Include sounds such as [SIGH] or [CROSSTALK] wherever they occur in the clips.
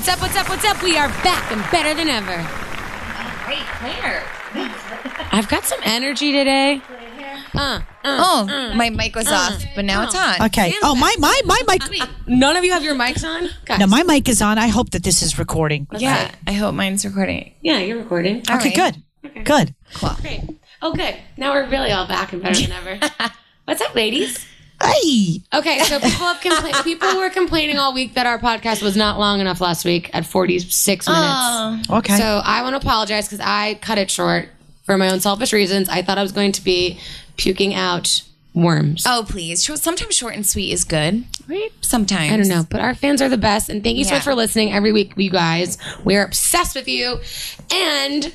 What's up? What's up? What's up? We are back and better than ever. Great planner. [LAUGHS] I've got some energy today. Uh, uh, Oh, my mic was off, but now it's on. Okay. Oh, my my my mic. none of you have your mics on? Guys. No, my mic is on. I hope that this is recording. Yeah, I hope mine's recording. Yeah, you're recording. All Okay, right. good. Good. Great. Okay, now we're really all back and better than ever. [LAUGHS] What's up, ladies? Hey. Okay, so people have complained. People were complaining all week that our podcast was not long enough last week at 46 minutes. Oh, Okay. So I want to apologize because I cut it short for my own selfish reasons. I thought I was going to be puking out worms. oh, please. Sometimes short and sweet is good. Right? Sometimes. I don't know, but our fans are the best, and thank you so Yeah. much for listening every week, you guys. We're obsessed with you, and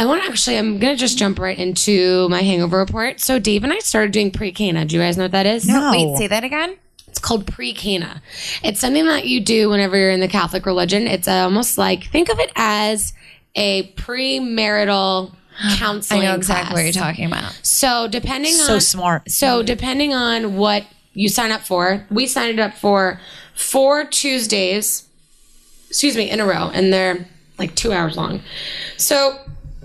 I want to actually. I'm gonna just jump right into my hangover report. So Dave and I started doing pre-cana. Do you guys know what that is? No. Wait, say that again. It's called pre-cana. It's something that you do whenever you're in the Catholic religion. It's uh, almost like think of it as a premarital I [GASPS] counseling. I know exactly class. what you're talking about. So depending So on smart. so depending on what you sign up for, we signed up for four Tuesdays, excuse me, in a row, and they're like two hours long. So,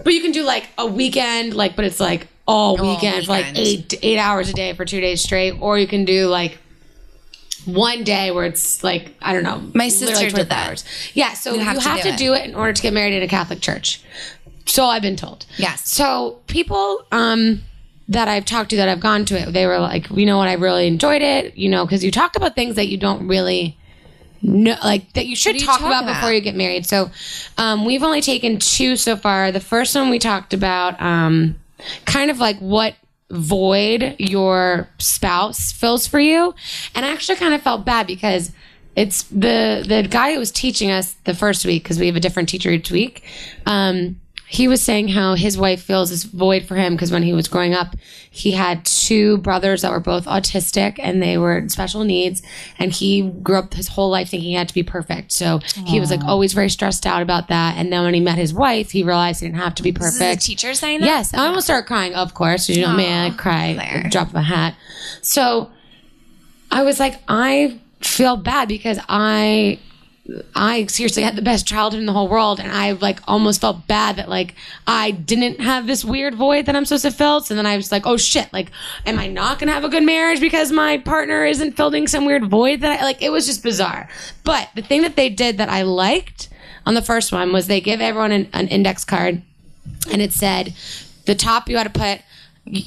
but you can do like a weekend, like, but it's like all weekend, like weekend. eight eight hours a day for two days straight, or you can do like one day where it's like I don't know. My sister did that. Hours. Yeah, so you have, have to, to do do, it. it. in order to get married in a Catholic church. So I've been told. Yes. So people um that I've talked to that I've gone to it, they were like, you know what, I really enjoyed it, you know, because you talk about things that you don't really know, like that you should you talk, talk about, about? before you get married. So um, we've only taken two so far. The first one we talked about um, kind of like what void your spouse fills for you, and I actually kind of felt bad because it's the the guy who was teaching us the first week because we have a different teacher each week. Um, he was saying how his wife feels this void for him because when he was growing up, he had two brothers that were both autistic and they were special needs, and he grew up his whole life thinking he had to be perfect. So he was like always very stressed out about that. And then when he met his wife, he realized he didn't have to be This is perfect. a teacher saying that? Yes, I almost started crying. Of course. you know me, I cry, Claire. drop a hat. So I was like, I feel bad because I, I seriously had the best childhood in the whole world, and I like almost felt bad that like I didn't have this weird void that I'm supposed to fill. So then I was like, oh shit, like, am I not gonna have a good marriage because my partner isn't filling some weird void that I like? It was just bizarre. But the thing that they did that I liked on the first one was they give everyone an, an index card and it said the top you had to put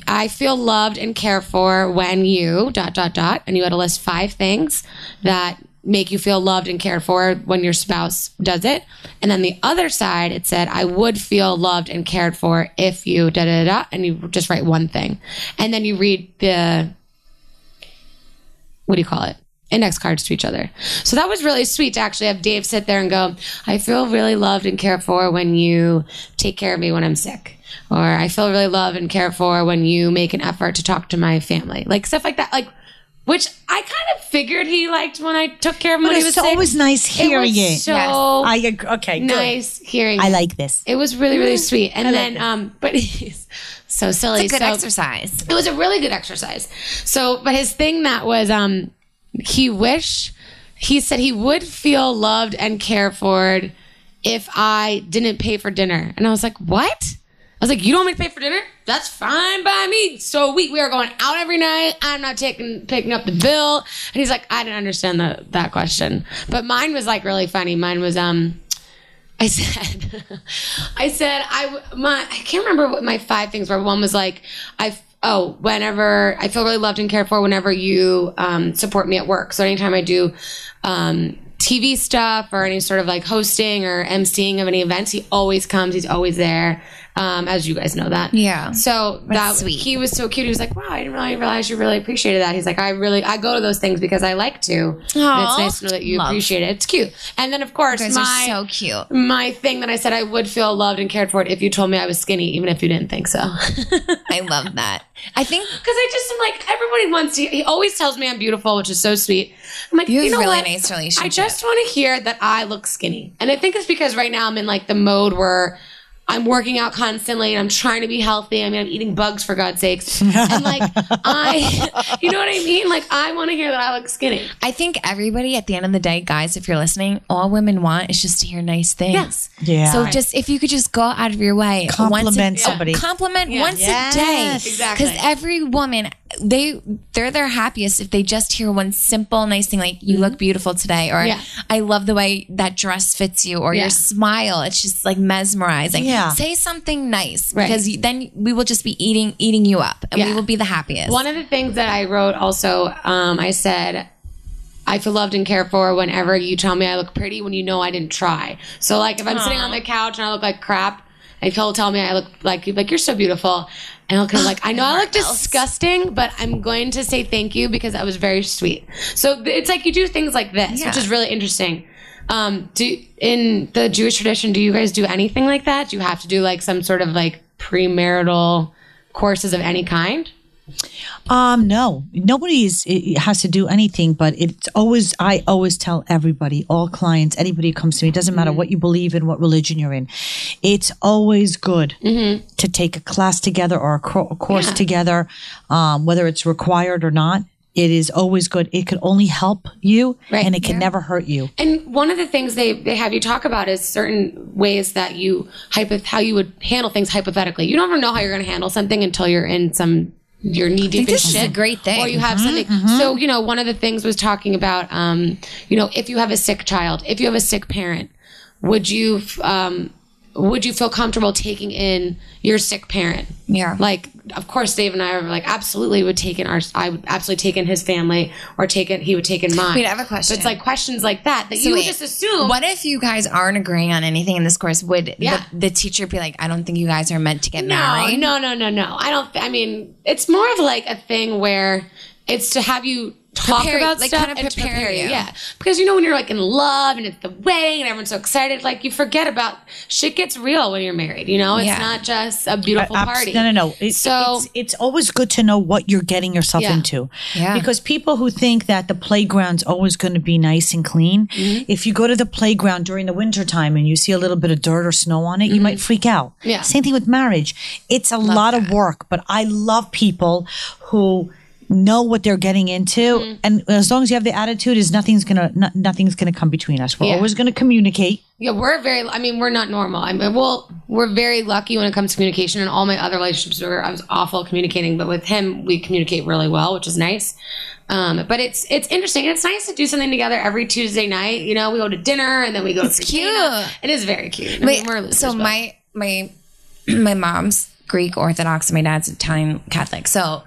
I feel loved and cared for when you dot dot dot and you had to list five things that make you feel loved and cared for when your spouse does it. And then the other side it said I would feel loved and cared for if you da da da and you just write one thing. And then you read the what do you call it? Index cards to each other. So that was really sweet to actually have Dave sit there and go, I feel really loved and cared for when you take care of me when I'm sick. Or I feel really loved and cared for when you make an effort to talk to my family. Like stuff like that. Like, which I kind of figured he liked when I took care of him But when he it's was sick. always nice hearing it. Was so I ag- okay. Good. nice hearing I like this. It was really, really sweet. And like then, it. um, but [LAUGHS] he's so silly. It's a good so, exercise. it was a really good exercise. So, but his thing that was, um, he wish he said he would feel loved and cared for if I didn't pay for dinner. And I was like, what? I was like, you don't want me to pay for dinner? That's fine by me. So we we are going out every night. I'm not taking picking up the bill. And he's like, I didn't understand the, that question. But mine was like really funny. Mine was um I [LAUGHS] said, I said, I, my, I can't remember what my five things were. One was like, I, oh, whenever I feel really loved and cared for, whenever you um, support me at work. So anytime I do um, TV stuff or any sort of like hosting or emceeing of any events, he always comes. He's always there. Um, as you guys know that. Yeah. So that sweet. he was so cute. He was like, "Wow, I didn't really realize you really appreciated that." He's like, "I really, I go to those things because I like to. and it's nice to know that you Love. appreciate it. It's cute." And then, of course, my so cute. my thing that I said I would feel loved and cared for it if you told me I was skinny, even if you didn't think so. [LAUGHS] I love that. I think [LAUGHS] because I just am like everybody wants to. He always tells me I'm beautiful, which is so sweet. I'm like, you you, know really what? nice relationship. I just want to hear that I look skinny, and I think it's because right now I'm in like the mode where I'm working out constantly and I'm trying to be healthy. I mean, I'm eating bugs for God's sakes. [LAUGHS] And like, I, [LAUGHS] you know what I mean? Like, I want to hear that I look skinny. I think everybody at the end of the day, guys, if you're listening, all women want is just to hear nice things. Yes. Yeah. So just if you could just go out of your way, Compliment once a, somebody. compliment once Yes. a day, Exactly. Because every woman, they they're their happiest if they just hear one simple nice thing like "You look beautiful today" or Mm-hmm. Yeah. "I love the way that dress fits you" or Yeah. your smile. It's just like mesmerizing. Yeah. Say something nice Right. because you, then we will just be eating eating you up, and we will be the happiest. One of the things that I wrote also, um, I said, I feel loved and cared for whenever you tell me I look pretty when you know I didn't try. So like if I'm sitting on the couch and I look like crap, and he'll tell me I look like you're like you're so beautiful, and I'll kind of like I know I look disgusting, but I'm going to say thank you because that was very sweet. So it's like you do things like this, which is really interesting. Um, do in the Jewish tradition, do you guys do anything like that? Do you have to do like some sort of like premarital courses of any kind? Um, no, nobody is, it has to do anything, but it's always, I always tell everybody, all clients, anybody who comes to me, it doesn't matter what you believe in, what religion you're in. It's always good to take a class together or a, co- a course Yeah. together, um, whether it's required or not. It is always good. It can only help you Right. and it can never hurt you. And one of the things they, they have you talk about is certain ways that you hypoth- how you would handle things hypothetically. You don't ever know how you're going to handle something until you're in some you're knee deep in this is a great thing. Or you have something. So you know, one of the things was talking about, um, you know, if you have a sick child, if you have a sick parent, would you um, would you feel comfortable taking in your sick parent? Yeah. Like, of course, Dave and I are like, absolutely would take in our, I would absolutely take in his family or take in, he would take in mine. Wait, I have a question. But it's like questions like that that you would wait, just assume. What if you guys aren't agreeing on anything in this course? Would Yeah. the, the teacher be like, I don't think you guys are meant to get No, married? no, no, no, no. I don't. I mean, it's more of like a thing where it's to have you talk Prepare- about like, stuff kind of and prepare prepare you. you. Yeah, because you know when you're like in love and it's the wedding and everyone's so excited, like you forget about shit gets real when you're married. You know, it's Yeah. not just a beautiful Abs- party. No, no, no. It's, So- it's, it's always good to know what you're getting yourself Yeah. into. Yeah. Because people who think that the playground's always going to be nice and clean, Mm-hmm. if you go to the playground during the winter time and you see a little bit of dirt or snow on it, you might freak out. Mm-hmm. Yeah. Same thing with marriage. It's a lot of work, but I love people who know what they're getting into Mm-hmm. and as long as you have the attitude is nothing's gonna no, nothing's gonna come between us we're Yeah. always gonna communicate Yeah, we're very. I mean, we're not normal. I mean, well, we're very lucky when it comes to communication. And all my other relationships were I was awful communicating, but with him, we communicate really well, which is nice. Um, but it's it's interesting. It's nice to do something together every Tuesday night. You know, we go to dinner and then we go. It's to cute. Christina. It is very cute. I mean, we're so but- my my [CLEARS THROAT] my mom's Greek Orthodox and my dad's Italian Catholic. So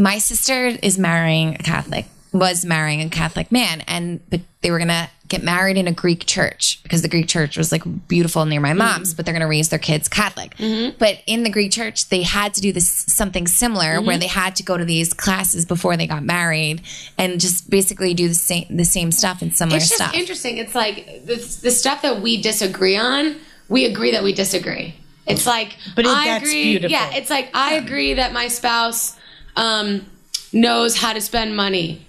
my sister is marrying a Catholic, was marrying a Catholic man, and but they were gonna get married in a Greek church because the Greek church was like beautiful near my mom's, mm-hmm. but they're gonna raise their kids Catholic. Mm-hmm. But in the Greek church, they had to do this something similar where mm-hmm. they had to go to these classes before they got married and just basically do the same the same stuff and similar it's just stuff. interesting. It's like the, the stuff that we disagree on, we agree that we disagree. It's like, But it- I that's agree. beautiful. Yeah, it's like I agree that my spouse um, knows how to spend money,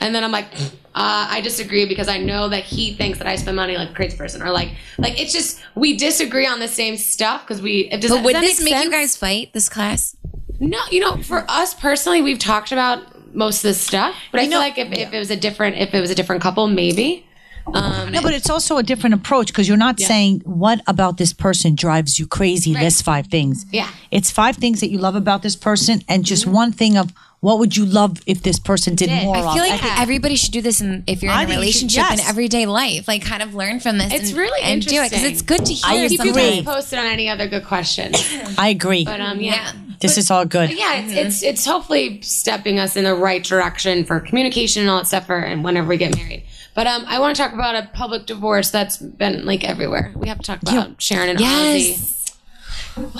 and then I'm like, uh, I disagree because I know that he thinks that I spend money like a crazy person, or like, like it's just we disagree on the same stuff because we. Does, but does would that this make you guys fight this class? No, you know, for us personally, we've talked about most of this stuff, but I, feel know- like if, if it was a different, if it was a different couple, maybe. Um, No, but it's also a different approach because you're not saying what about this person drives you crazy. List five things. Yeah. it's five things that you love about this person, and just one thing of what would you love if this person did, Did. more I of. Feel like Yeah. everybody should do this in, if you're in a think you should- relationship in everyday life. Like, kind of learn from this. It's and, really and do it because interesting. it's good to hear. I keep you agree. guys posted on any other good questions. [COUGHS] I agree. But um, yeah. Yeah. this is all good. Yeah, it's, it's it's hopefully stepping us in the right direction for communication and all that stuff for and whenever we get married. But um, I want to talk about a public divorce that's been like everywhere. We have to talk about Sharon and Ozzy. Yes.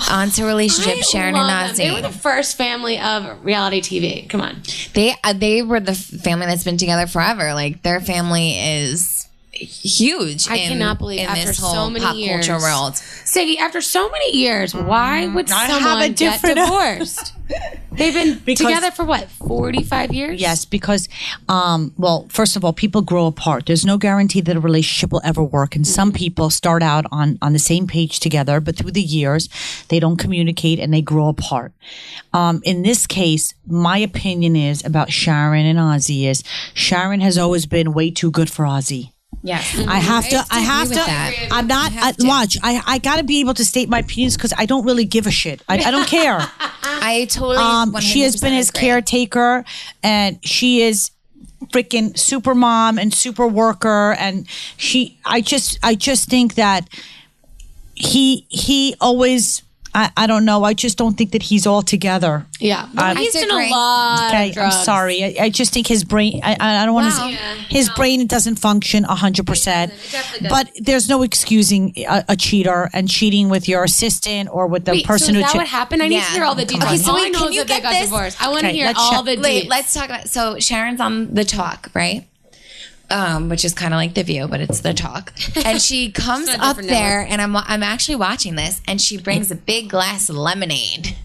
On to relationship, I Sharon and love them. They were the first family of reality TV. Come on. They uh, they were the family that's been together forever. Like their family is huge. I in- cannot believe in after this so many pop years. culture world. Siggy, after so many years, why would Mm, I have a someone get different- divorced? [LAUGHS] They've been Because- together for what, 45 years? Yes, because, um, well, first of all, people grow apart. There's no guarantee that a relationship will ever work, and some people start out on on the same page together, but through the years, they don't communicate and they grow apart. Um, in this case, my opinion is about Sharon and Ozzy is Sharon has always been way too good for Ozzy. Yes. I have to. I agree have to. that. I'm not. You I, to. watch. I. I got to be able to state my opinions because I don't really give a shit. I, I don't [LAUGHS] care. I totally. Um, she has been his agree. caretaker, and she is freaking super mom and super worker, and she. I just. I just think that he. He always. I, I don't know. I just don't think that he's all together. Yeah. But I he's done a disagree. lot Okay, of drugs. I'm sorry. I, I just think his brain. I, I I don't want to. Wow. Yeah. his brain doesn't function hundred percent. But there's no excusing a, a cheater and cheating with your assistant or with the Wait, person so who. is that che- what happened? I need Yeah. to hear all the details. Okay, so all wait, I know can is you that they get got this? divorced. I want to Okay, hear all check- the Wait, deets. let's talk about. So Sharon's on the talk, right? Um, which is kind of like the View, but it's the talk. [LAUGHS] And she comes up there, and I'm I'm actually watching this, and she brings a big glass of lemonade.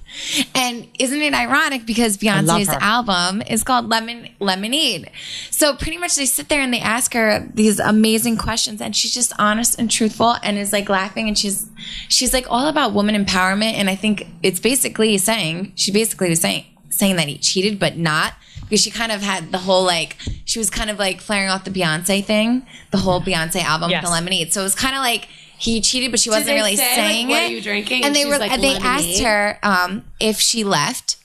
And isn't it ironic because Beyonce's album is called Lemon Lemonade? So pretty much they sit there and they ask her these amazing questions, and she's just honest and truthful, and is like laughing, and she's she's like all about woman empowerment, and I think it's basically saying she basically was saying saying that he cheated, but not because she kind of had the whole like she was kind of like flaring off the Beyonce thing, the whole Beyonce album, Yes. the lemonade. So it was kind of like he cheated, but she Did wasn't they really say, like, saying what it. are you drinking? And And they were like, and they asked her um, if she left,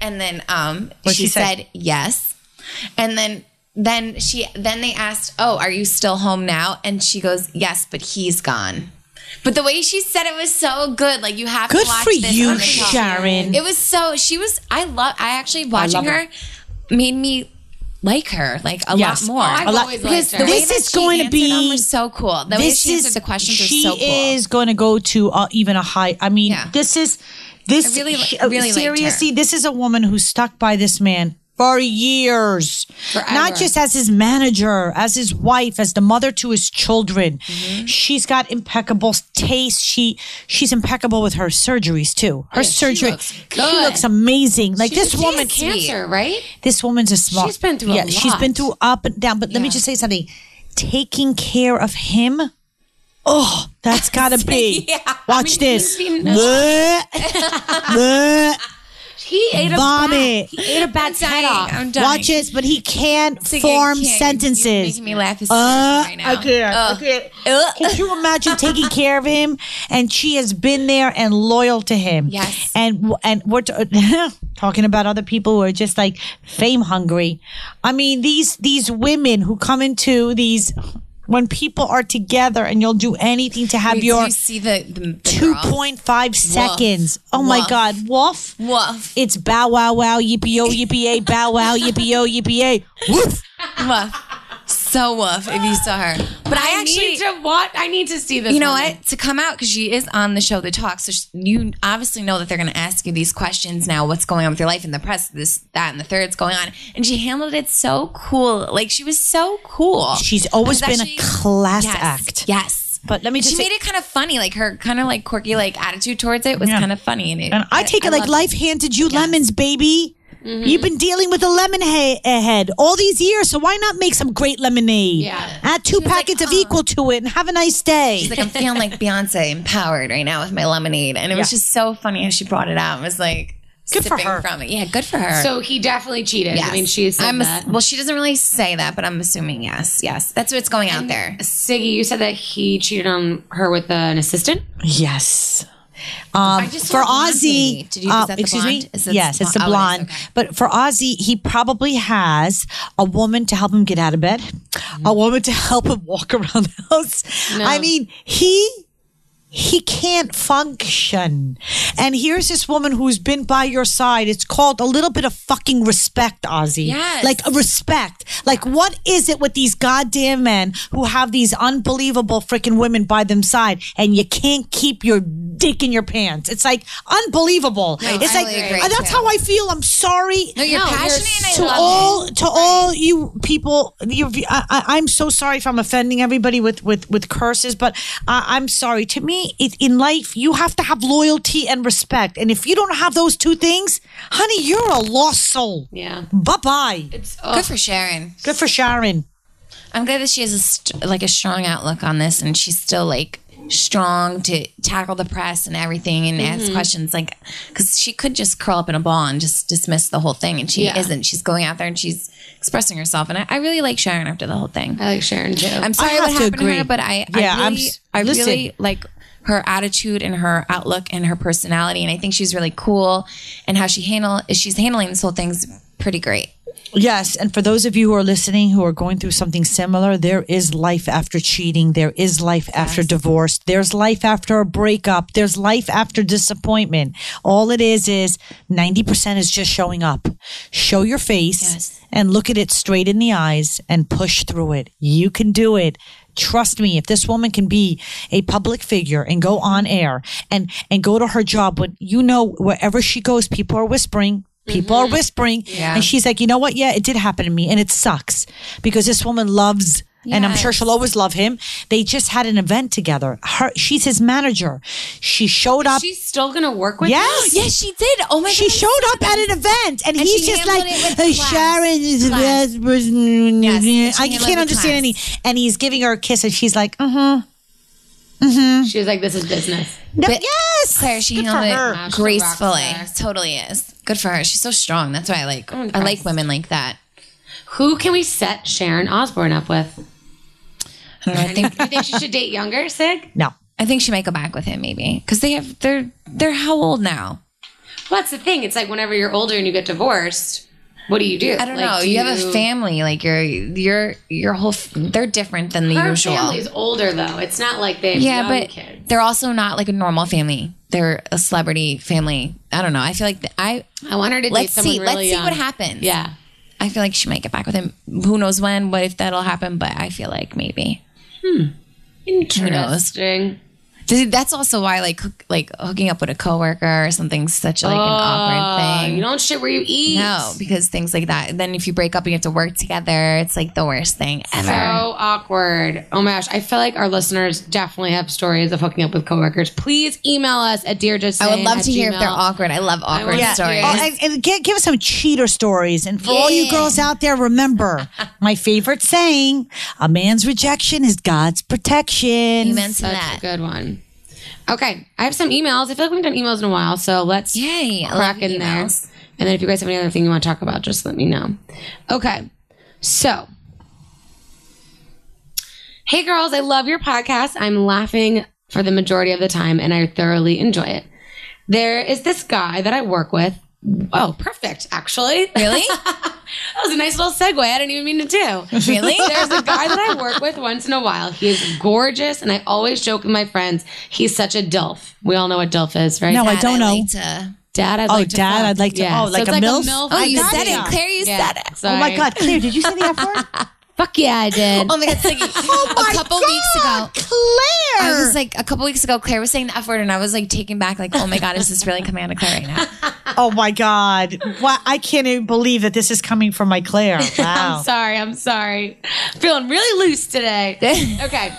and then um, she, she say? said yes, and then. Then she then they asked, "Oh, are you still home now?" And she goes, "Yes, but he's gone." But the way she said it was so good. Like you have Good to watch for this you, on the talk. Sharon. It was so she was. I love. I actually watching love her. her. Made me like her like a Yes. lot more. I've A lot- always because liked the her. way This is going to be- so cool. The way this she is the questions she are so cool. is going to go to uh, even a high. I mean, Yeah. this is this I really- she- really liked her. seriously. This is a woman who's stuck by this man for years, Forever. not just as his manager, as his wife, as the mother to his children. Mm-hmm. She's got impeccable taste. She she's impeccable with her surgeries too. Her she surgery, looks she looks amazing. Like this She woman, has cancer, right? this woman's a smart. She's been through a yeah, she's been through up and down. But let me just say something. Taking care of him. Oh, that's gotta [LAUGHS] be. Yeah. Watch this. been- Bleh. [LAUGHS] Bleh. He ate a Vomit. bat. He ate a bat's head off. I'm dying. Watch this, but he can't Siggy, form I can't. You're sentences. making me laugh Uh, right now. I can't. I can't. Ugh. Can you imagine taking care of him? And she has been there and loyal to him. Yes. And and we're t- [LAUGHS] talking about other people who are just like fame hungry. I mean these these women who come into these when people are together and you'll do anything to have Wait, your you see the, the, the two girl? point five seconds. Oh my Woof. God, woof. Woof. It's bow wow wow yippee yo yippee yay bow wow yippee yo yippee yay woof. Woof. So woof if you saw her. But I, I actually need to what? I need to see this. You know woman. what? To come out because she is on the show, The Talk. So sh- you obviously know that they're going to ask you these questions now. What's going on with your life in the press? This, that, and the third's going on, and she handled it so cool. Like she was so cool. She's always I was been a class yes, act. Yes. But let me just She say- made it kind of funny, like her kind of like quirky like attitude towards it was Yeah. kind of funny. And, it, And I take it like loved life handed you lemons, baby. Mm-hmm. You've been dealing with a lemon he- head all these years, so why not make some great lemonade? Yeah. Add two was like, packets of "Oh." equal to it and have a nice day. She's like, I'm feeling like [LAUGHS] Beyonce empowered right now with my lemonade. And it was Yeah. just so funny how she brought it out. It was like Good for her. from it. Yeah, good for her. So he definitely cheated. Yes. I mean, she's I'm that. well, she doesn't really say that, but I'm assuming yes. Yes. That's what's going out there. Siggy, you said that he cheated on her with an assistant. yes. Um, for Ozzy, lady. Did you- is uh, excuse me. blonde? It yes, it's the blonde? Oh, blonde. okay. But for Ozzy, he probably has a woman to help him get out of bed, Mm-hmm. a woman to help him walk [LAUGHS] around the house. I mean, he he can't function. And here's this woman who's been by your side. It's called a little bit of fucking respect, Ozzy. Yes. Like a respect. Like what is it with these goddamn men who have these unbelievable freaking women by them side and you can't keep your dick in your pants? It's like unbelievable. it's I like agree, that's too. how I feel. I'm sorry No, you're No, you're passionate and to love all it. to all you people you I, I, i'm so sorry if i'm offending everybody with with with curses but I, i'm sorry to me it, in life you have to have loyalty and respect and if you don't have those two things honey you're a lost soul Yeah. bye-bye It's Good for Sharon. good for sharon I'm glad that she has a st- like a strong outlook on this, and she's still like strong to tackle the press and everything and Mm-hmm. ask questions. Like, because she could just curl up in a ball and just dismiss the whole thing, and she Yeah. isn't. She's going out there and she's expressing herself, and I, I really like Sharon after the whole thing. I like Sharon too. I'm sorry what to happened to her, but I, Yeah, I I'm really, s- I really like her attitude and her outlook and her personality, and I think she's really cool. And how she handle she's handling this whole thing's pretty great. Yes, and for those of you who are listening who are going through something similar, there is life after cheating. There is life after divorce. There's life after a breakup. There's life after disappointment. All it is is 90% is just showing up. Show your face Yes. and look at it straight in the eyes and push through it. You can do it. Trust me, if this woman can be a public figure and go on air and and go to her job when you know wherever she goes, people are whispering. People are mm-hmm. whispering. Yeah. And she's like, you know what? Yeah, it did happen to me. And it sucks because this woman loves, and I'm sure she'll always love him. They just had an event together. Her, she's his manager. She showed up. She's still gonna work with Yes. him? Yes, she did. Oh my god. She god, showed up at an event, and, And he's just like, handled it with "Hey, class. Sharon is the best person." Yes, I can't with understand any. And he's giving her a kiss, and she's like, "Uh huh." She was like, "This is business." No, But yes, Claire, she Good handled it Wow, she's a rock gracefully. Totally is. Good for her. She's so strong. That's why I like I'm I impressed. like women like that. Who can we set Sharon Osbourne up with? I don't know. I think you think she should date younger, Sig? No. I think she might go back with him maybe because they have they're they're how old now? Well, that's the thing. It's like whenever you're older and you get divorced, what do you do? I don't Like, know. do You, have a family like your your your whole f- they're different than the Her usual. family's older though. It's not like they have yeah, young but kids. they're also not like a normal family. They're a celebrity family. I don't know. I feel like I I want her to date let's see really let's see what happens. Yeah. I feel like she might get back with him. Who knows when? What if that'll happen? But I feel like maybe. Hmm. Interesting. Th- That's also why like like hooking up with a coworker or something's such like an awkward Oh, thing. You don't shit where you eat. no, because things like that. Then if you break up and you have to work together, it's like the worst thing ever. So awkward. Oh my gosh. I feel like our listeners definitely have stories of hooking up with coworkers. Please email us at dear just I would love at to hear if they're awkward. I love awkward wanna stories. hear- Oh, and, and give, give us some cheater stories. And for all you girls out there, remember [LAUGHS] my favorite saying: "A man's rejection is God's protection." Amen to Such that. a good one. Okay. I have some emails. I feel like we haven't done emails in a while. So let's Yay! I crack love in there. emails. And then if you guys have any other thing you want to talk about, just let me know. Okay. So, hey girls, I love your podcast. I'm laughing for the majority of the time and I thoroughly enjoy it. There is this guy that I work with. Oh, perfect, actually. Really? [LAUGHS] That was a nice little segue. I didn't even mean to do. Really? There's a guy that I work with once in a while. He is gorgeous, and I always joke with my friends, he's such a DILF. We all know what DILF is, right? No, I don't know. like to- Dad, I'd Oh, like to Dad, fuck. I'd like to- oh, so like it's a MILF? Oh, you I said it. Claire. You Yeah. said it. Oh my God, Claire, did you say the F word? [LAUGHS] Fuck yeah, I did. Oh my god, Siggy. [LAUGHS] Oh a couple weeks ago. Claire. I was like a couple weeks ago, Claire was saying the F word, and I was like taken back, like, oh my god, is this really coming out of Claire right now? [LAUGHS] oh my God, what? I can't even believe that this is coming from my Claire. [LAUGHS] Wow. I'm sorry. I'm sorry. Feeling really loose today. Okay.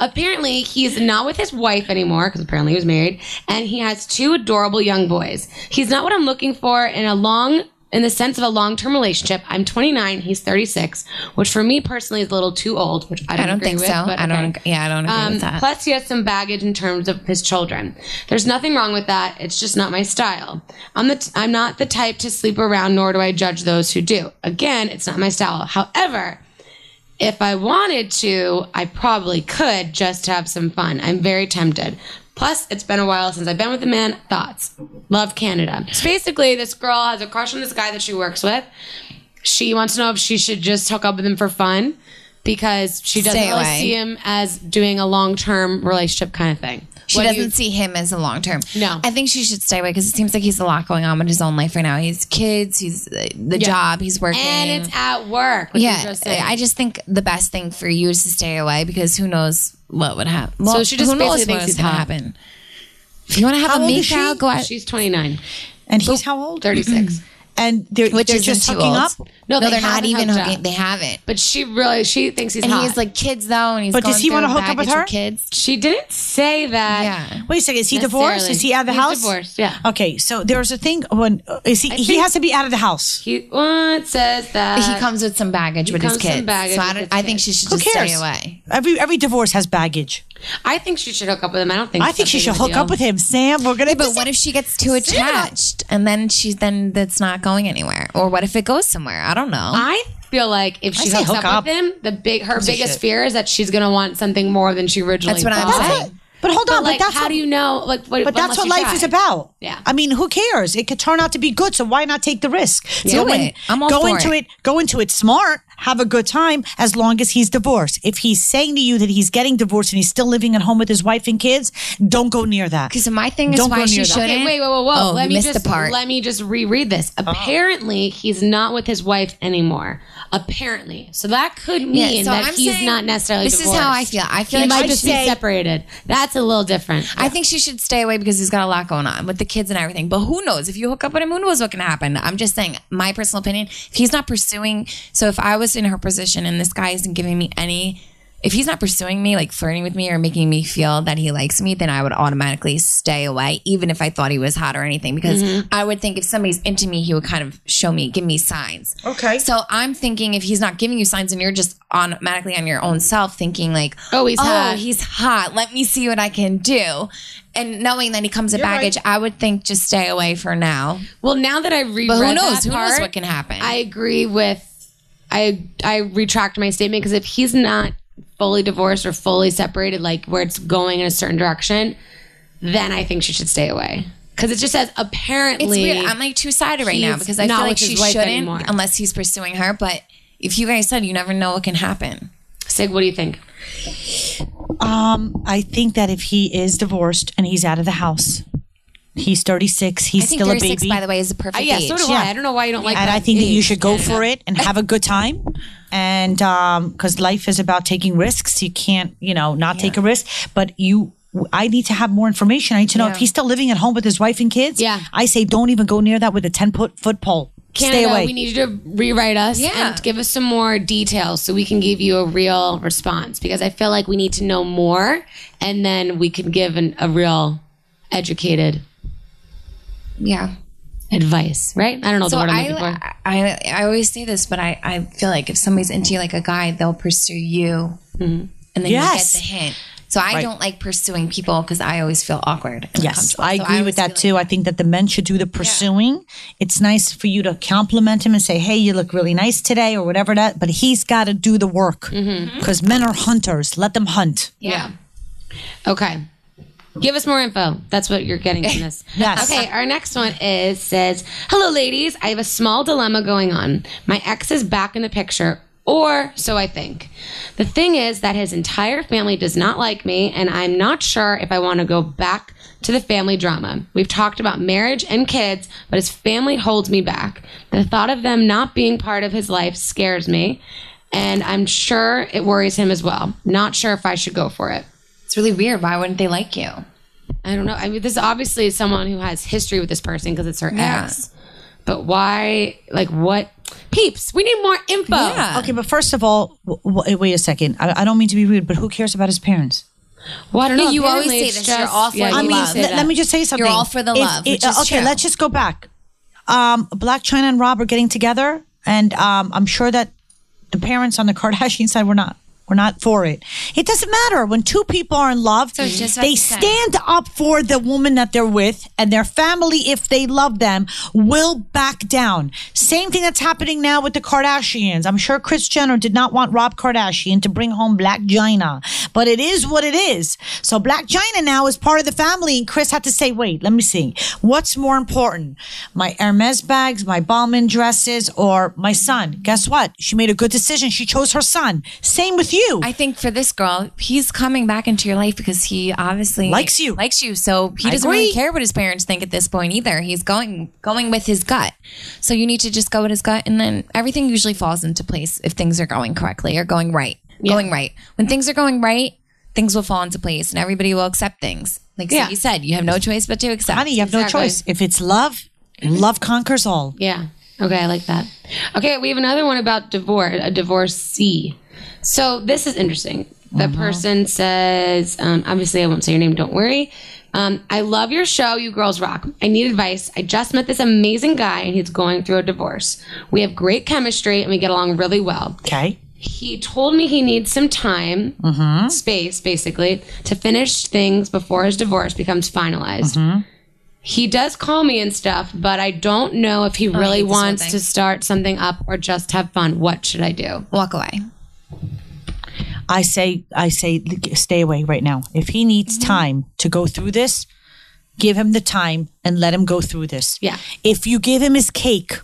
apparently, he's not with his wife anymore because apparently he was married, and he has two adorable young boys. He's not what I'm looking for in a long. In the sense of a long-term relationship, I'm 29. He's 36, which for me personally is a little too old. Which I don't, I don't agree think with, so. but I don't. Yeah, I don't agree Um, with that. plus, he has some baggage in terms of his children. There's nothing wrong with that. It's just not my style. I'm the t- I'm not the type to sleep around, nor do I judge those who do. Again, it's not my style. However, if I wanted to, I probably could just have some fun. I'm very tempted. Plus, it's been a while since I've been with a man. Thoughts? Love Canada. So basically, this girl has a crush on this guy that she works with. She wants to know if she should just hook up with him for fun because she doesn't Stay really away. see him as doing a long term relationship kind of thing. She What do doesn't you- see him as a long term. No. I think she should stay away because it seems like he's a lot going on with his own life right now. He's kids, he's uh, the job, he's working. and it's at work. which yeah, just. I just think the best thing for you is to stay away because who knows what would happen. Well, So she just who knows basically what thinks is he's gonna happen. You want to have How a old is make she? out, go out. She's 29, And he's how old? 36. And they're, Which they're isn't just too hooking old. up. No, No, they they're not even hooking. up. They haven't. but she really she thinks he's And hot. he has like kids though, and he's But does he wanna hook up with her? Kids. she didn't say that. Yeah. Wait a second. Is he divorced? Is he out of the He's house? divorced, yeah. Okay, so there's a thing when is uh, is he? He has to be out of the house. He well, it says that he comes with some baggage with his comes some kids. baggage so I, don't, his I think kids. she should Who just cares? stay away. Every every divorce has baggage. I think she should hook up with him. I don't think. I think she should big of a hook up with him. Sam, we're gonna. But what if she gets too attached and then she's then that's not going anywhere? Or what if it goes somewhere? I don't know. I feel like if she say hooks hook up, up. with him, the big her biggest fear is that she's gonna want something more than she originally. That's what I'm thought. saying. But hold But on, like, but that's how what, do you know? Like, what, But that's unless what you life try. is about. Yeah. I mean, who cares? It could turn out to be good, so why not take the risk? Do it. I'm all go for into it. it. Go into it smart. Have a good time as long as he's divorced. If he's saying to you that he's getting divorced and he's still living at home with his wife and kids, don't go near that. Because my thing is Don't go why she near that. shouldn't. Okay, wait, wait, whoa, whoa. Oh, let me missed just the part. let me just reread this. Oh. Apparently, he's not with his wife anymore. Apparently, so that could mean so that I'm he's not necessarily. this is how I feel. I feel He like might just should- be separated. That's a little different. I think she should stay away because he's got a lot going on with the kids and everything. But who knows? If you hook up with him, who knows what can happen? I'm just saying, my personal opinion. If he's not pursuing, so if I was in her position and this guy isn't giving me any, if he's not pursuing me, like flirting with me or making me feel that he likes me, then I would automatically stay away, even if I thought he was hot or anything. Because mm-hmm. I would think if somebody's into me, he would kind of show me, give me signs. Okay. So I'm thinking if he's not giving you signs and you're just automatically on your own self thinking like, Oh, he's oh, hot. he's hot. Let me see what I can do. And knowing that he comes with baggage, I would think just stay away for now. Well, now that I reread But who knows? Who knows what can happen? I agree with. I I retract my statement because if he's not fully divorced or fully separated, like where it's going in a certain direction, then I think she should stay away. Because it just says It's apparently. weird. I'm like two sided right now because I feel like she shouldn't anymore. unless he's pursuing her. But if you guys said you never know what can happen. Sig, what do you think? Um, I think that if he is divorced and he's out of the house, he's 36. He's I think still a baby. by the way, is a perfect Uh, yeah, age. so do Yeah. I. I don't know why you don't like and that I think that you should go Yeah. for it and have a good time. And um, because life is about taking risks, you can't, you know, not take a risk. But you, I need to have more information. I need to know if he's still living at home with his wife and kids. Yeah. I say don't even go near that with a ten foot foot pole. Canada, Stay away. we need you to rewrite us Yeah. and give us some more details so we can give you a real response because I feel like we need to know more and then we can give an, a real educated Yeah. advice, right? I don't know So the word I'm looking I, for. I, I always say this, but I, I feel like if somebody's into you like a guy, they'll pursue you, mm-hmm. and then Yes. you get the hint. So I Right. don't like pursuing people because I always feel awkward. and Yes, uncomfortable. I So agree always with that feel too. I think that the men should do the pursuing. It's nice for you to compliment him and say, "Hey, you look really nice today," or whatever that. But he's got to do the work mm-hmm. because men are hunters. Let them hunt. Yeah. Okay. Give us more info. That's what you're getting from this. [LAUGHS] Yes. Okay, our next one is says, "Hello ladies, I have a small dilemma going on. My ex is back in the picture, or so I think. The thing is that his entire family does not like me and I'm not sure if I want to go back to the family drama. We've talked about marriage and kids, but his family holds me back. The thought of them not being part of his life scares me." And I'm sure it worries him as well. Not sure if I should go for it. It's really weird. Why wouldn't they like you? I don't know. I mean, this obviously is someone who has history with this person because it's her Yeah. ex. But why? Like, what? Peeps, we need more info. Yeah. Okay, but first of all, w- w- wait a second. I, I don't mean to be rude, but who cares about his parents? Well, I don't Yeah, know. you always say it's this. You're all for yeah, the I you mean, love. say let, me just say something. You're all for the love, which is okay, true. let's just go back. Um, Blac Chyna and Rob are getting together, and um, I'm sure that the parents on the Kardashian [LAUGHS] side were not We're not for it. It doesn't matter. When two people are in love, So they stand up for the woman that they're with, and their family, if they love them, will back down. Same thing that's happening now with the Kardashians. I'm sure Kris Jenner did not want Rob Kardashian to bring home Black Gina, but it is what it is. So Black Gina now is part of the family, and Kris had to say, wait, let me see. What's more important? My Hermes bags, my Balmain dresses, or my son? Guess what? She made a good decision. She chose her son. Same with you. I think for this girl, he's coming back into your life because he obviously Likes you. Likes you. So he I doesn't really care what his parents think at this point either. He's going going with his gut. So you need to just go with his gut and then everything usually falls into place if things are going correctly or going right. Going right. When things are going right, things will fall into place and everybody will accept things. Like Yeah. you said, you have no choice but to accept. Honey, you have no choice. If it's love, mm-hmm. love conquers all. Yeah. Okay, I like that. Okay, we have another one about divorce, a divorcee. So this is interesting. The person says, um, obviously, I won't say your name. Don't worry. Um, I love your show. You girls rock. I need advice. I just met this amazing guy, and he's going through a divorce. We have great chemistry, and we get along really well. Okay. He told me he needs some time, space, basically, to finish things before his divorce becomes finalized. He does call me and stuff, but I don't know if he really hate wants to start something up or just have fun. What should I do? Walk away. I say, I say, stay away right now. If he needs Mm-hmm. time to go through this, give him the time and let him go through this. Yeah. If you give him his cake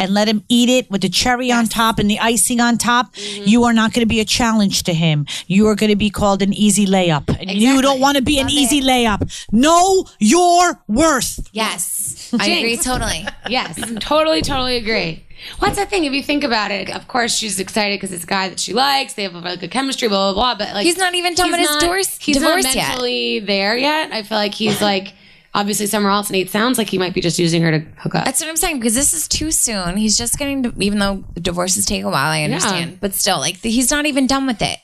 and let him eat it with the cherry on top and the icing on top, Mm-hmm. you are not going to be a challenge to him. You are going to be called an easy layup. And you don't want to be an Love easy layup. Know your worth. Yes. [LAUGHS] I agree totally. Yes, [LAUGHS] totally, totally agree. What's the thing? If you think about it, of course she's excited because it's a guy that she likes. They have a really good chemistry, blah blah blah. But like, He's not even done he's with his not- divorce- He's divorce not yet. mentally there yet. I feel like he's like obviously somewhere else, and it sounds like he might be just using her to hook up. That's what I'm saying because this is too soon. He's just getting, to, even though divorces take a while, I understand, Yeah. but still, like he's not even done with it.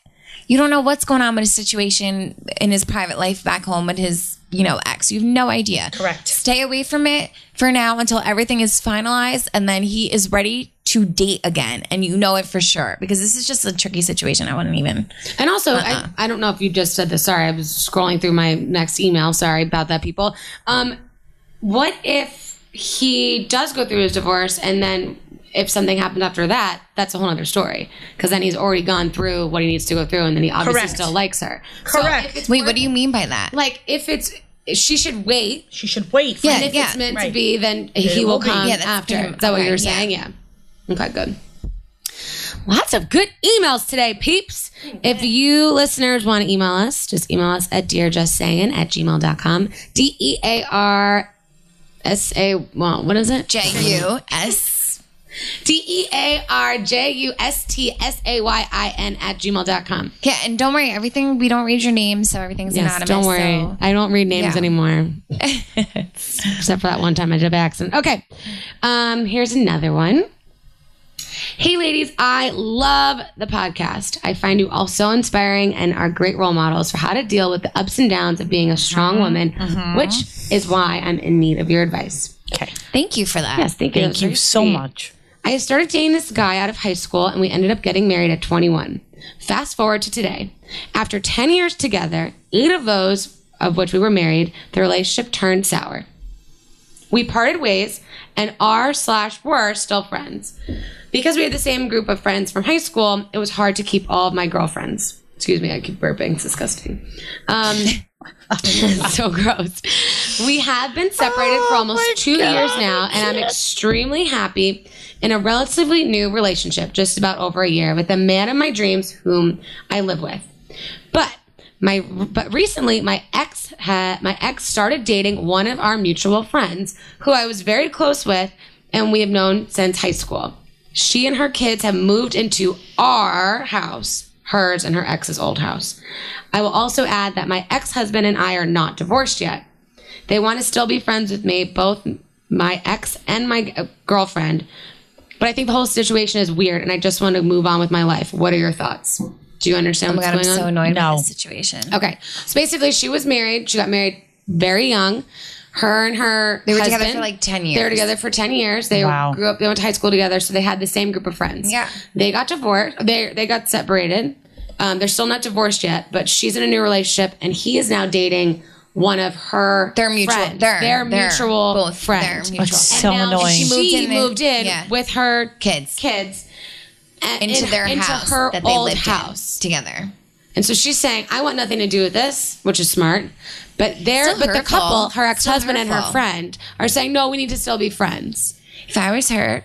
You don't know what's going on with his situation in his private life back home with his, you know, X. You have no idea. Correct. Stay away from it for now until everything is finalized, and then he is ready to date again, and you know it for sure because this is just a tricky situation. I wouldn't even. And also, Uh-uh. I, I don't know if you just said this. Sorry, I was scrolling through my next email. Sorry about that, people. Um, what if he does go through his divorce and then if something happened after that, that's a whole other story. Because then he's already gone through what he needs to go through and then he obviously Correct. still likes her. Correct. if it's Wait, worth- what do you mean by that? Like, if it's, she should wait. She should wait. Yeah, and if it's meant to be, then he will will come Yeah, after. pretty- Is that what you're okay, yeah. saying? Yeah. Okay, good. Lots of good emails today, peeps. If you listeners want to email us, just email us at dearjustsaying at gmail.com. D E A R S A, well, what is it? J U S. D E A R J U S T S A Y I N at gmail.com. Yeah, and don't worry, everything we don't read your name, so everything's Yes, anonymous. don't worry. so- I don't read names Yeah. anymore. [LAUGHS] Except for that one time I did by accident. Okay. Um, here's another one. Hey, ladies, I love the podcast. I find you all so inspiring and are great role models for how to deal with the ups and downs of being a strong woman, which is why I'm in need of your advice. Okay. Thank you for that. Yes, thank you. Thank you so sweet. much. I started dating this guy out of high school and we ended up getting married at 21. Fast forward to today. After 10 years together, eight of those of which we were married, the relationship turned sour. We parted ways and are slash were still friends. Because we had the same group of friends from high school, it was hard to keep all of my girlfriends. Excuse me, I keep burping. It's disgusting. Um, [LAUGHS] [LAUGHS] so gross. We have been separated for oh almost two years now, and I'm extremely happy in a relatively new relationship, just about over a year, with the man of my dreams whom I live with. But my but recently my ex had my ex started dating one of our mutual friends who I was very close with and we have known since high school. She and her kids have moved into our house, hers and her ex's old house. I will also add that my ex-husband and I are not divorced yet. They want to still be friends with me, both my ex and my uh, girlfriend. But I think the whole situation is weird and I just want to move on with my life. What are your thoughts? Do you understand Oh my what's god, I'm going so on? annoyed No. by this situation. Okay. So basically, she was married. She got married very young. Her and her They were together for, like, 10 years They were years. together for ten years. They Wow. grew up. They went to high school together, so they had the same group of friends. Yeah. They got divorced. They they got separated, Um, they're still not divorced yet, but she's in a new relationship, and he is now dating one of her Their mutual- friends. their- their their- mutual both friend. their mutual. It's so And now annoying. She She moved moved in, in moved in yeah. with her Kids. kids into in- their into house her that they old lived house. in together. And so she's saying, I want nothing to do with this, which is smart. But they're but the hurtful. couple, her ex husband and her hurtful. friend, are saying, No, we need to still be friends. If I was hurt,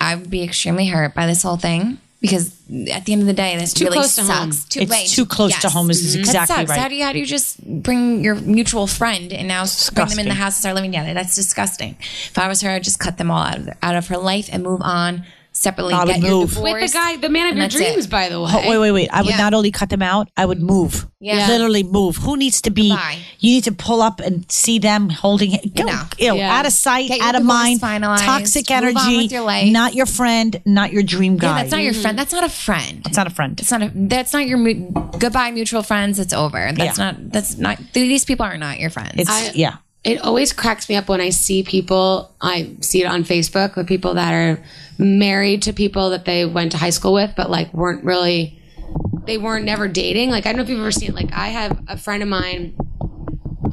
I would be extremely hurt by this whole thing because at the end of the day, this too really close to home. sucks. Too, It's right. too close to home is That exactly sucks. right. How do you how do you just bring your mutual friend and now bring them in the house and start living together? That's disgusting. If I was her, I'd just cut them all out of out of her life and move on separately. I would get your move. divorce. With the guy, the man of and your that's dreams, it. by the way. Oh, wait, wait, wait. I would Yeah. not only cut them out, I would move. Yeah. Literally move. Who needs to be, Goodbye. you need to pull up and see them holding it. Go, No. you know, Yeah. out of sight, Get your out of divorce mind, finalized. toxic Move on energy, with your life. not your friend, not your dream guy. Yeah, that's not your friend. Mm-hmm. That's not a friend. It's not a friend. It's not a. That's not your mu- goodbye mutual friends. It's over. That's Yeah. not. That's not. These people are not your friends. It's, I- yeah. It always cracks me up when I see people, I see it on Facebook with people that are married to people that they went to high school with, but like weren't really, they weren't never dating. Like, I don't know if you've ever seen, it. like, I have a friend of mine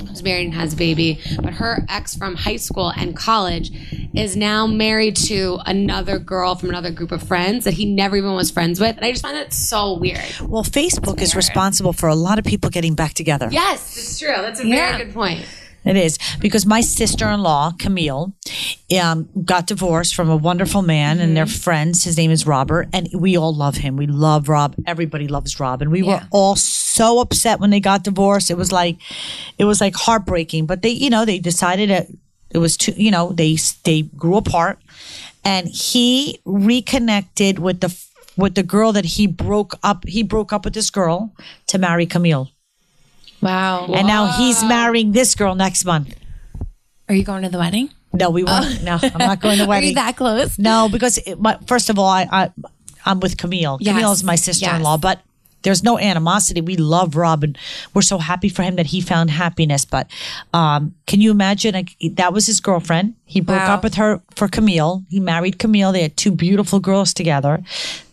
who's married and has a baby, but her ex from high school and college is now married to another girl from another group of friends that he never even was friends with. And I just find that so weird. Well, Facebook is responsible for a lot of people getting back together. Yes, it's true. That's a Yeah. very good point. It is because my sister-in-law Camille um, got divorced from a wonderful man, and Mm-hmm. they're friends. His name is Robert, and we all love him. We love Rob. Everybody loves Rob, and we were all so upset when they got divorced. It was like, it was like heartbreaking. But they, you know, they decided that it was too. You know, they they grew apart, and he reconnected with the with the girl that he broke up. He broke up with this girl to marry Camille, wow. and now he's marrying this girl next month. Are you going to the wedding? No, we won't. No, I'm not going to [LAUGHS] Are you wedding. that close? No, because it, my, first of all, I, I I'm with Camille. Yes. Camille is my sister-in-law, Yes. but there's no animosity. We love Rob, and we're so happy for him that he found happiness. But um, can you imagine? Like, that was his girlfriend. He broke Wow. up with her for Camille. He married Camille. They had two beautiful girls together.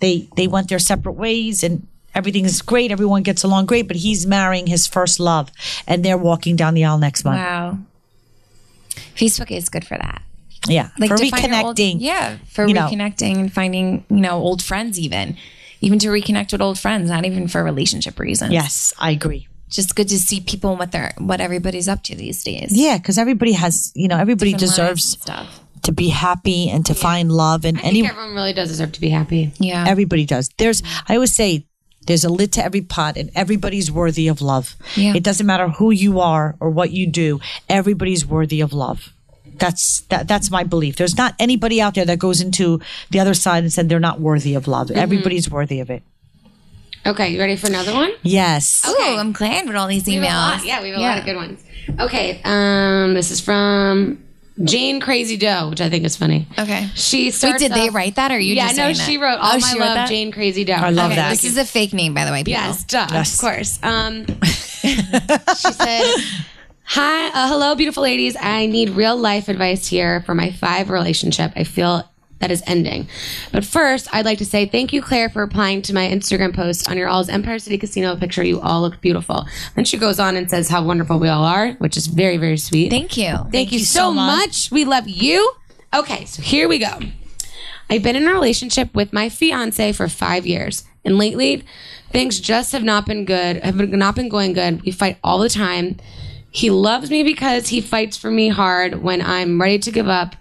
They they went their separate ways, and everything is great. Everyone gets along great. But he's marrying his first love, and they're walking down the aisle next month. Wow. Facebook is good for that. Yeah, Like for your old- reconnecting. yeah, for you know. reconnecting and finding you know old friends even, even to reconnect with old friends, not even for relationship reasons. Yes, I agree. just good to see people and what they're what everybody's up to these days. Yeah, because everybody has, you know, everybody Different deserves stuff. to be happy and to find love, and I any think everyone really does deserve to be happy. Yeah, everybody does. There's, I always say, there's a lid to every pot, and everybody's worthy of love. Yeah. It doesn't matter who you are or what you do. Everybody's worthy of love. That's that. That's my belief. There's not anybody out there that goes into the other side and said they're not worthy of love. Mm-hmm. Everybody's worthy of it. Okay, you ready for another one? Yes. Oh, I'm glad with all these We have a emails. lot. Yeah, we have a lot of good ones. Okay, um, this is from Jane Crazy Doe, which I think is funny. Okay. She Wait, starts did they off- write that or are you yeah, just no, saying she that? wrote all Oh, my she wrote love, that? Jane Crazy Doe. I love Okay, that. This is a fake name, by the way. People. Yes, duh, Yes. of course. Um, [LAUGHS] she said, "Hi, uh, hello, beautiful ladies. I need real life advice here for my five relationship. I feel." That is ending. But first, I'd like to say thank you, Claire, for replying to my Instagram post on your all's Empire City Casino picture. You all look beautiful. Then she goes on and says how wonderful we all are, which is very, very sweet. Thank you. Thank, you, so much. We love you. Okay, so here we go. I've been in a relationship with my fiance for five years, and lately things just have not been good. Have not been going good. We fight all the time. He loves me because he fights for me hard when I'm ready to give up.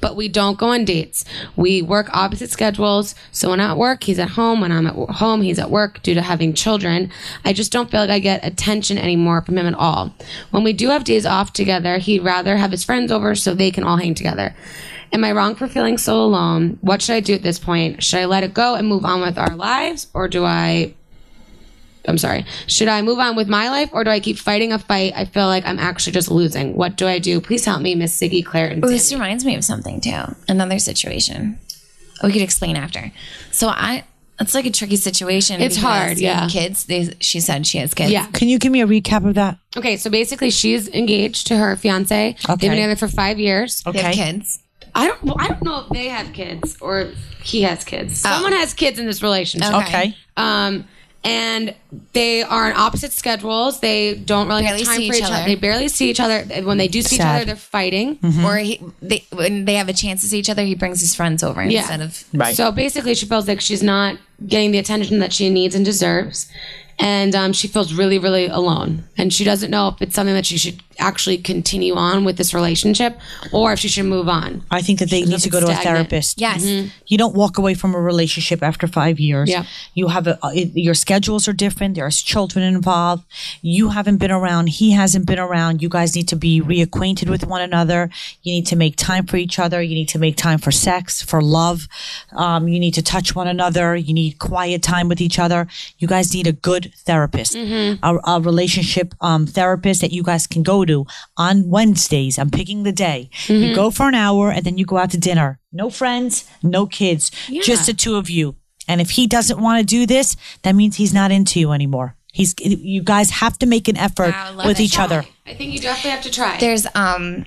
But we don't go on dates. We work opposite schedules. So when I'm at work, he's at home. When I'm at home, he's at work due to having children. I just don't feel like I get attention anymore from him at all. When we do have days off together, he'd rather have his friends over so they can all hang together. Am I wrong for feeling so alone? What should I do at this point? Should I let it go and move on with our lives? Or do I I'm sorry. Should I move on with my life or do I keep fighting a fight? I feel like I'm actually just losing. What do I do? Please help me, Miss Siggy, Claire, and Oh, this reminds me of something too. Another situation. We could explain after. So I, it's like a tricky situation. It's hard, yeah. Kids. They, she said she has kids. Yeah. Can you give me a recap of that? Okay, so basically she's engaged to her fiance. Okay. They've been together for five years. They have Okay. kids. I don't. Well, I don't know if they have kids or he has kids. Someone has kids in this relationship. Okay. Okay. Um, and they are on opposite schedules. They don't really Barely have time see for each each other. other. They barely see each other. When they do see each other, they're fighting. Or he, they, when they have a chance to see each other, he brings his friends over Yeah. instead of. Right. So basically, she feels like she's not getting the attention that she needs and deserves. And um, she feels really, really alone. And she doesn't know if it's something that she should actually continue on with this relationship or if she should move on. I think that they need to go to a therapist. Yes. You don't walk away from a relationship after five years. Yeah. You have a, uh, your schedules are different. There's children involved. You haven't been around. He hasn't been around. You guys need to be reacquainted with one another. You need to make time for each other. You need to make time for sex, for love. Um, you need to touch one another. You need quiet time with each other. You guys need a good therapist, a, a relationship um, therapist that you guys can go to on Wednesdays. I'm picking the day. You go for an hour and then you go out to dinner. No friends, no kids, just the two of you. And if he doesn't want to do this, that means he's not into you anymore. He's you guys have to make an effort Wow, with it. each other. I think you definitely have to try. There's um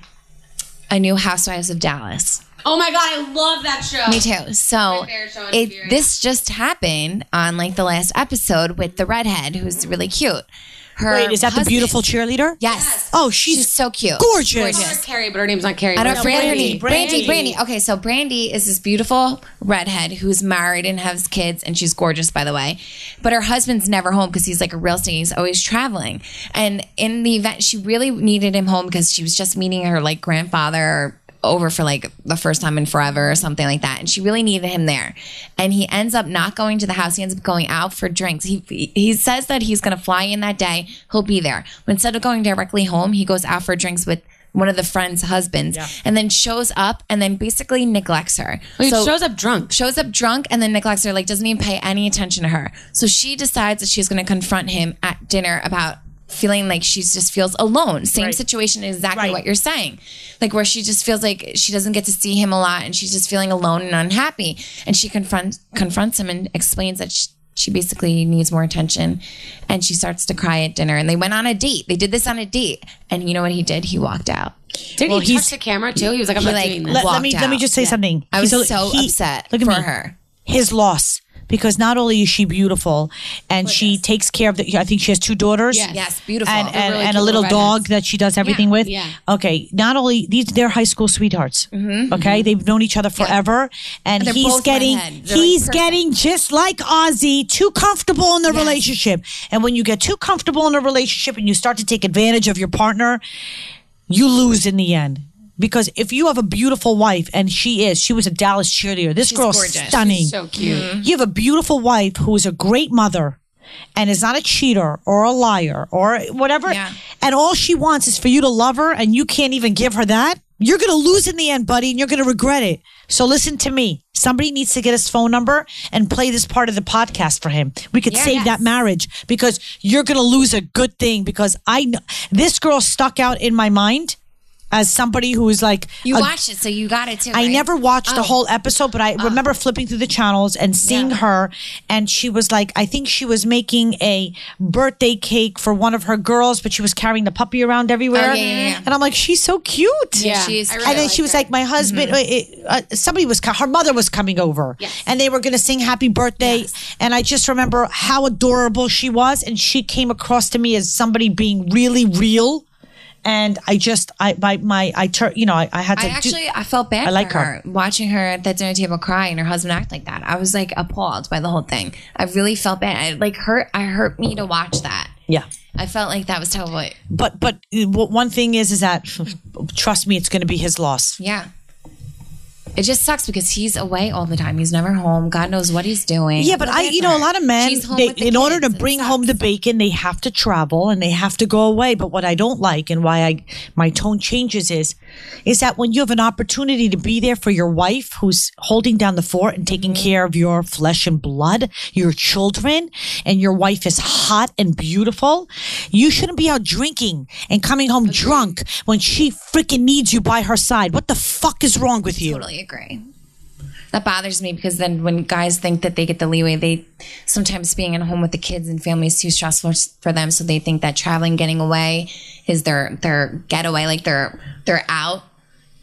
a new Housewives of Dallas. oh my God, I love that show. Me too. So favorite show on TV it this just happened on like the last episode with the redhead who's really cute. Her Wait, is that the beautiful cheerleader? Yes. Oh, she's, She's so cute. gorgeous. It's Carrie, but her name's not Carrie. I don't It's forget her Brandi. name. Brandi. Brandi. Okay, so Brandi is this beautiful redhead who's married and has kids, and she's gorgeous, by the way. But her husband's never home because he's like a real estate. He's always traveling. And in the event, she really needed him home because she was just meeting her like grandfather over for like the first time in forever or something like that. And she really needed him there. And he ends up not going to the house. He ends up going out for drinks. He he says that he's going to fly in that day. He'll be there. But instead of going directly home, he goes out for drinks with one of the friends' husbands and then shows up and then basically neglects her. He So- shows up drunk. shows up drunk and then neglects her, like doesn't even pay any attention to her. So she decides that she's going to confront him at dinner about feeling like she just feels alone. Same Right. situation, exactly Right. what you're saying. Like where she just feels like she doesn't get to see him a lot and she's just feeling alone and unhappy. And she confronts confronts him and explains that she, she basically needs more attention and she starts to cry at dinner and they went on a date. They did this on a date and you know what he did? He walked out. Did Well, he he's- touch the camera too? He was like, I'm He, not like, doing this. let, let walked me let me just say something. I was He's a- so he- upset look at for me. her. His loss because not only is she beautiful and she takes care of the. I think she has two daughters. Yes. Yes, beautiful. And, and, really and a little little dog redheads. that she does everything with. yeah. Okay. Not only these, they're high school sweethearts. Mm-hmm. Okay. They've known each other forever, and They're he's getting redhead. They're like he's getting just like Ozzy, too comfortable in the relationship. And when you get too comfortable in a relationship and you start to take advantage of your partner, you lose in the end. Because if you have a beautiful wife, and she is, she was a Dallas cheerleader. This girl's gorgeous. stunning. so cute. Mm-hmm. You have a beautiful wife who is a great mother and is not a cheater or a liar or whatever. Yeah. And all she wants is for you to love her and you can't even give her that. You're going to lose in the end, buddy, and you're going to regret it. So listen to me. Somebody needs to get his phone number and play this part of the podcast for him. We could save yes. that marriage because you're going to lose a good thing because I this girl stuck out in my mind as somebody who is like You a- watched it, so you got it too. I right? never watched the Oh. whole episode, but I remember flipping through the channels and seeing Yeah. her. And she was like, I think she was making a birthday cake for one of her girls, but she was carrying the puppy around everywhere. Oh, yeah, yeah. And I'm like, she's so cute. Yeah. she is. really and then like she was her. like, my husband, it- uh, somebody was, her mother was coming over Yes. and they were going to sing happy birthday. And I just remember how adorable she was. And she came across to me as somebody being really real. And I just, I, my, my, I tur you know, I, I had to I do- actually I felt bad I like her. her. watching her at that dinner table cry and her husband act like that. I was like appalled by the whole thing. I really felt bad. I, like hurt. I hurt me to watch that. yeah. I felt like that was terrible. but but uh, one thing is is that [LAUGHS] trust me it's going to be his loss Yeah. It just sucks because he's away all the time. He's never home. God knows what he's doing. yeah but i you know a lot of men they, the in order to bring home the bacon they have to travel and they have to go away but what i don't like and why i my tone changes is is that when you have an opportunity to be there for your wife who's holding down the fort and taking Mm-hmm. care of your flesh and blood your children and your wife is hot and beautiful you shouldn't be out drinking and coming home drunk when she freaking needs you by her side what the fuck is wrong with you totally agree. That bothers me because then when guys think that they get the leeway, they sometimes being at home with the kids and family is too stressful for them. So they think that traveling, getting away is their their getaway, like they're they're out.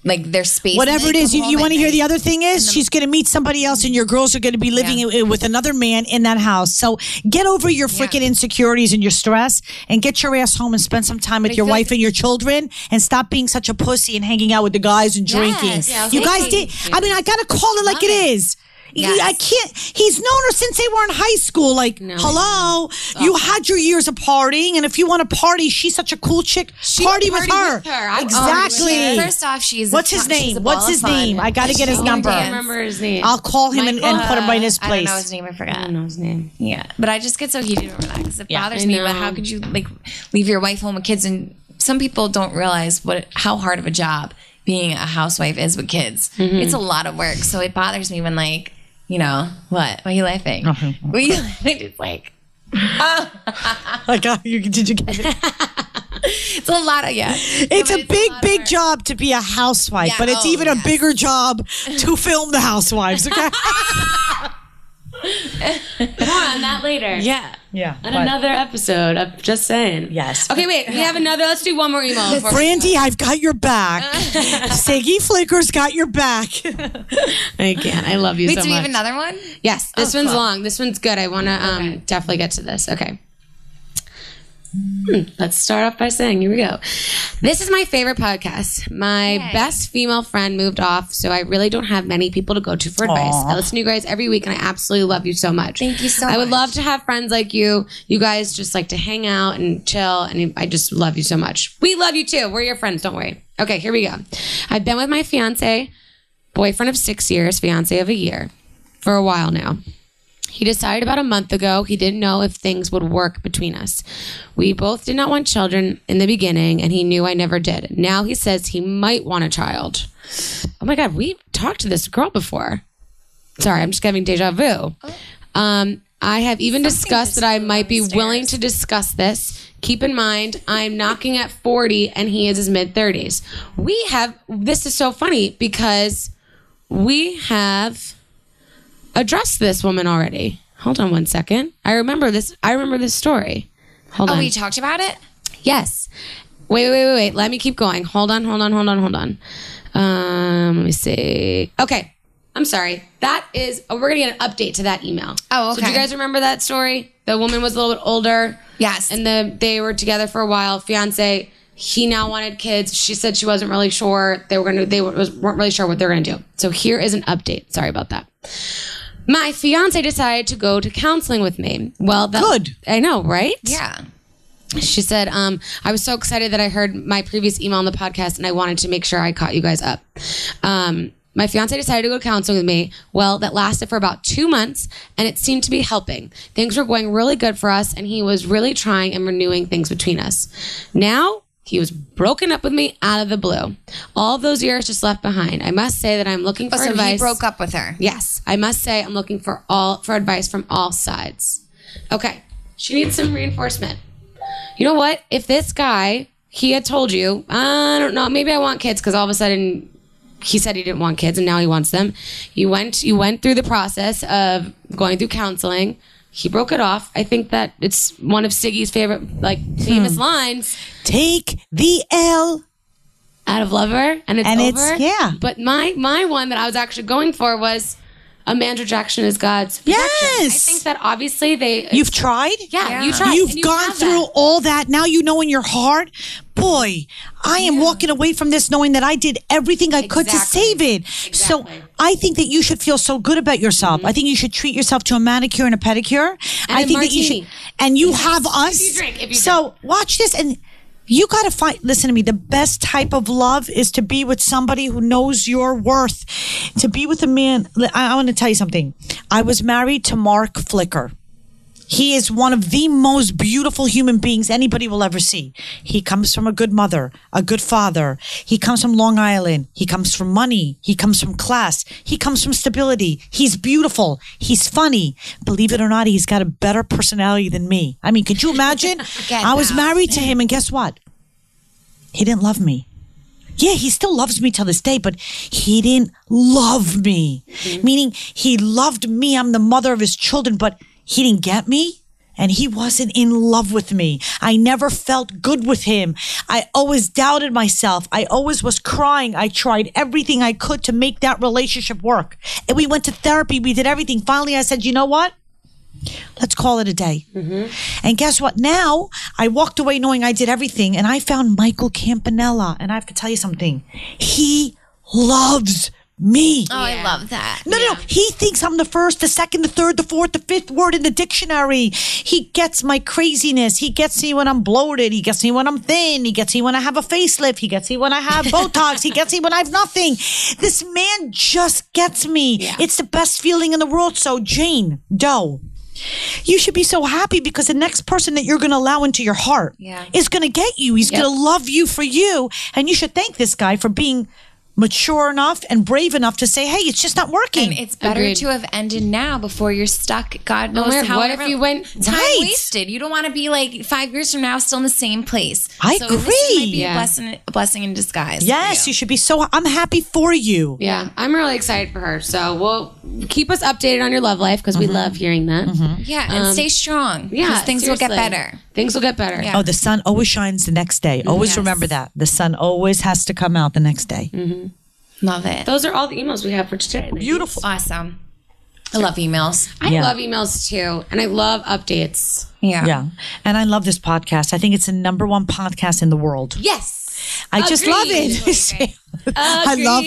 Like their space. Whatever it is, you, you want to hear the other thing is she's going to meet somebody else, and your girls are going to be living Yeah. with another man in that house. So get over your freaking insecurities and your stress, and get your ass home and spend some time with your wife like- and your children, and stop being such a pussy and hanging out with the guys and drinking. Yes. Yeah, you guys did. I mean, I got to call it like it is. You- Yes. I can't. He's known her since they were in high school. Like, hello, you had your years of partying, and if you want to party, she's such a cool chick. party with her. with her. I- Exactly. First off, she's What's his name? What's his name? I got to get his She number. I remember his name. I'll call him and, and put him right in his place. I don't place. know his name. I I forgot. don't know his name. Yeah, but I just get so heated over that because it bothers me. But how could you like leave your wife home with kids? And some people don't realize what how hard of a job being a housewife is with kids. Mm-hmm. It's a lot of work. So it bothers me when like you know what? Why are you laughing? Why are you laughing? It's like [LAUGHS] I got oh, you. Did you get it? [LAUGHS] it's a lot of yeah. It's a big, big job to be a housewife, Yeah, but it's oh, even a bigger job to film the housewives. Okay. [LAUGHS] More on that later. Yeah. yeah. On another episode. I'm just saying. Yes. Okay, wait. We have another. Let's do one more email. [LAUGHS] before we- Brandi, I've got your back. [LAUGHS] Siggy Flicker's got your back. [LAUGHS] I can't. I love you Wait, so do we much. have another one? Yes, this Oh, one's cool. long. This one's good. I want to um, definitely get to this. Okay. Hmm, Let's start off by saying, here we go. This is my favorite podcast. My Yay. best female friend moved off, so I really don't have many people to go to for advice. Aw. I listen to you guys every week, and I absolutely love you so much. Thank you so much. I would love to have friends like you. You guys just like to hang out and chill, and I just love you so much. We love you too. We're your friends. Don't worry. Okay, here we go. I've been with my fiance, boyfriend of six years, fiance of a year, for a while now. He decided about a month ago he didn't know if things would work between us. We both did not want children in the beginning, and he knew I never did. Now he says he might want a child. Oh my God, we talked to this girl before. Sorry, I'm just having deja vu. Um, I have even discussed that I might be willing to discuss this. Keep in mind, I'm knocking at 40 and he is his mid 30s. We have, this is so funny because we have addressed this woman already. Hold on one second. I remember this. I remember this story. Hold on. Oh, on. we talked about it. yes. Wait, wait, wait, wait. Let me keep going. Hold on, hold on, hold on, hold on. Um, let me see. Okay. I'm sorry. That is, oh, we're going to get an update to that email. Oh, So do you guys remember that story? The woman was a little bit older. Yes. And the, they were together for a while. Fiance, he now wanted kids. She said she wasn't really sure. They were going to, they was, weren't really sure what they were going to do. So here is an update. Sorry about that. My fiance decided to go to counseling with me. Well, that, Good. I know, right? yeah. She said, um, I was so excited that I heard my previous email on the podcast and I wanted to make sure I caught you guys up. Um, my fiance decided to go to counseling with me. Well, that lasted for about two months and it seemed to be helping. Things were going really good for us and he was really trying and renewing things between us. Now, he was broken up with me out of the blue. All those years just left behind. I must say that I'm looking oh, for Oh, so advice. he broke up with her. Yes, I must say I'm looking for all for advice from all sides. Okay, she needs some reinforcement. You know what? If this guy he had told you, I don't know, maybe I want kids because all of a sudden he said he didn't want kids and now he wants them. You went you went through the process of going through counseling. He broke it off. I think that it's one of Siggy's favorite like famous hmm. lines Take the L. out of Lover, and it's And it's- yeah. But my my one that I was actually going for was a Jackson is God's. protection. I think that obviously they. You've tried? yeah, you tried. You've you gone through that. all that. Now you know in your heart, boy, I am walking away from this knowing that I did everything I could to save it. So I think that you should feel so good about yourself. Mm-hmm. I think you should treat yourself to a manicure and a pedicure. I a think that you should, and you have us. you drink, if you so watch this and. You got to find, listen to me. The best type of love is to be with somebody who knows your worth. To be with a man. I, I want to tell you something. I was married to Mark Flicker. He is one of the most beautiful human beings anybody will ever see. He comes from a good mother, a good father. He comes from Long Island. He comes from money. He comes from class. He comes from stability. He's beautiful. He's funny. Believe it or not, he's got a better personality than me. I mean, could you imagine? [LAUGHS] I was married to him, and guess what? He didn't love me. Yeah, he still loves me till this day, but he didn't love me. Mm-hmm. Meaning he loved me. I'm the mother of his children, but he didn't get me. and he wasn't in love with me. I never felt good with him. I always doubted myself. I always was crying. I tried everything I could to make that relationship work. And we went to therapy. We did everything. Finally, I said, you know what? Let's call it a day. Mm-hmm. And guess what? Now I walked away knowing I did everything and I found Michael Campanella. And I have to tell you something. He loves me. Oh, I love that. No, no, no. He thinks I'm the first, the second, the third, the fourth, the fifth word in the dictionary. He gets my craziness. He gets me when I'm bloated. He gets me when I'm thin. He gets me when I have a facelift. He gets me when I have [LAUGHS] Botox. he gets me when I have nothing. This man just gets me. It's the best feeling in the world. So, Jane Doe, you should be so happy because the next person that you're going to allow into your heart Yeah. is going to get you. He's going to love you for you. And you should thank this guy for being mature enough and brave enough to say, hey, it's just not working. And it's better Agreed. to have ended now before you're stuck. God knows man, how. what if you went- time Right. wasted? You don't want to be like five years from now still in the same place. I so This might agree. be Yeah. a blessing, a blessing in disguise. Yes, you should be so. I'm happy for you. Yeah, I'm really excited for her. So we'll keep us updated on your love life because we mm-hmm. love hearing that. Mm-hmm. yeah, and um, stay strong. Yeah, things will get better. Things will get better. Yeah. Oh, the sun always shines the next day. Always Yes. remember that. The sun always has to come out the next day. Mm-hmm. Love it. Those are all the emails we have for today. Beautiful. Awesome. I love emails. I Yeah. love emails too, and I love updates. Yeah. Yeah. And I love this podcast. I think it's the number one podcast in the world. Yes, I just love it. [LAUGHS] Sam. I love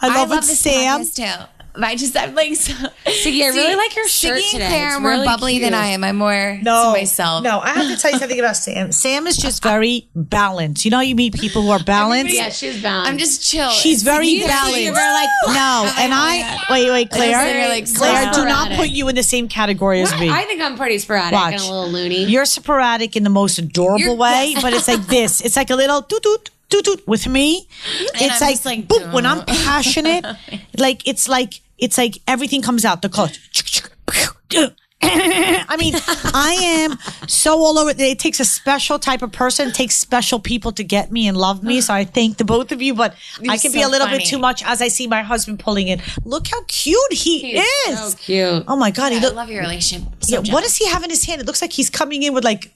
I, I love it, this Sam. podcast too. I just I'm like so. Siggy, I really like your shirt Siggy and today. Claire It's are more really bubbly than. I am. I'm more No, to myself. No, I have to tell you something about Sam. [LAUGHS] Sam is just very balanced. You know, how you meet people who are balanced. Yeah, she's balanced. I'm just chill. She's very You- balanced. you're like, no, [LAUGHS] and oh I wait, wait, Claire. like, Claire, do not put you in the same category as me. I think I'm pretty sporadic Watch. and a little loony. You're sporadic in the most adorable You're- way, [LAUGHS] but it's like this. It's like a little toot toot toot toot with me. It's I'm like, like, boop, when I'm passionate, like it's like it's like everything comes out the clutch. [LAUGHS] I mean, I am so all over. It takes a special type of person, takes special people to get me and love me. So I thank the both of you, but I can be a little funny. bit too much as I see my husband pulling in. Look how cute he He's is. so cute. Oh my god, he I love your relationship. So yeah, what does he have in his hand? It looks like he's coming in with like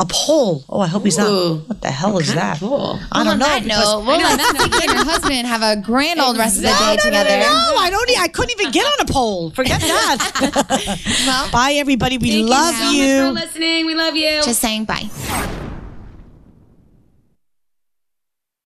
a pole. Oh, I hope he's not. What the hell is Kinda that? cool. I don't know. that because- note, we'll let Siggy and your husband have a grand old rest of the [LAUGHS] day no, no, no, together. no, I don't. I couldn't even get on a pole. Forget that. [LAUGHS] [LAUGHS] Well, Bye, everybody. We Thank love you so you. much for listening. We love you. just saying bye.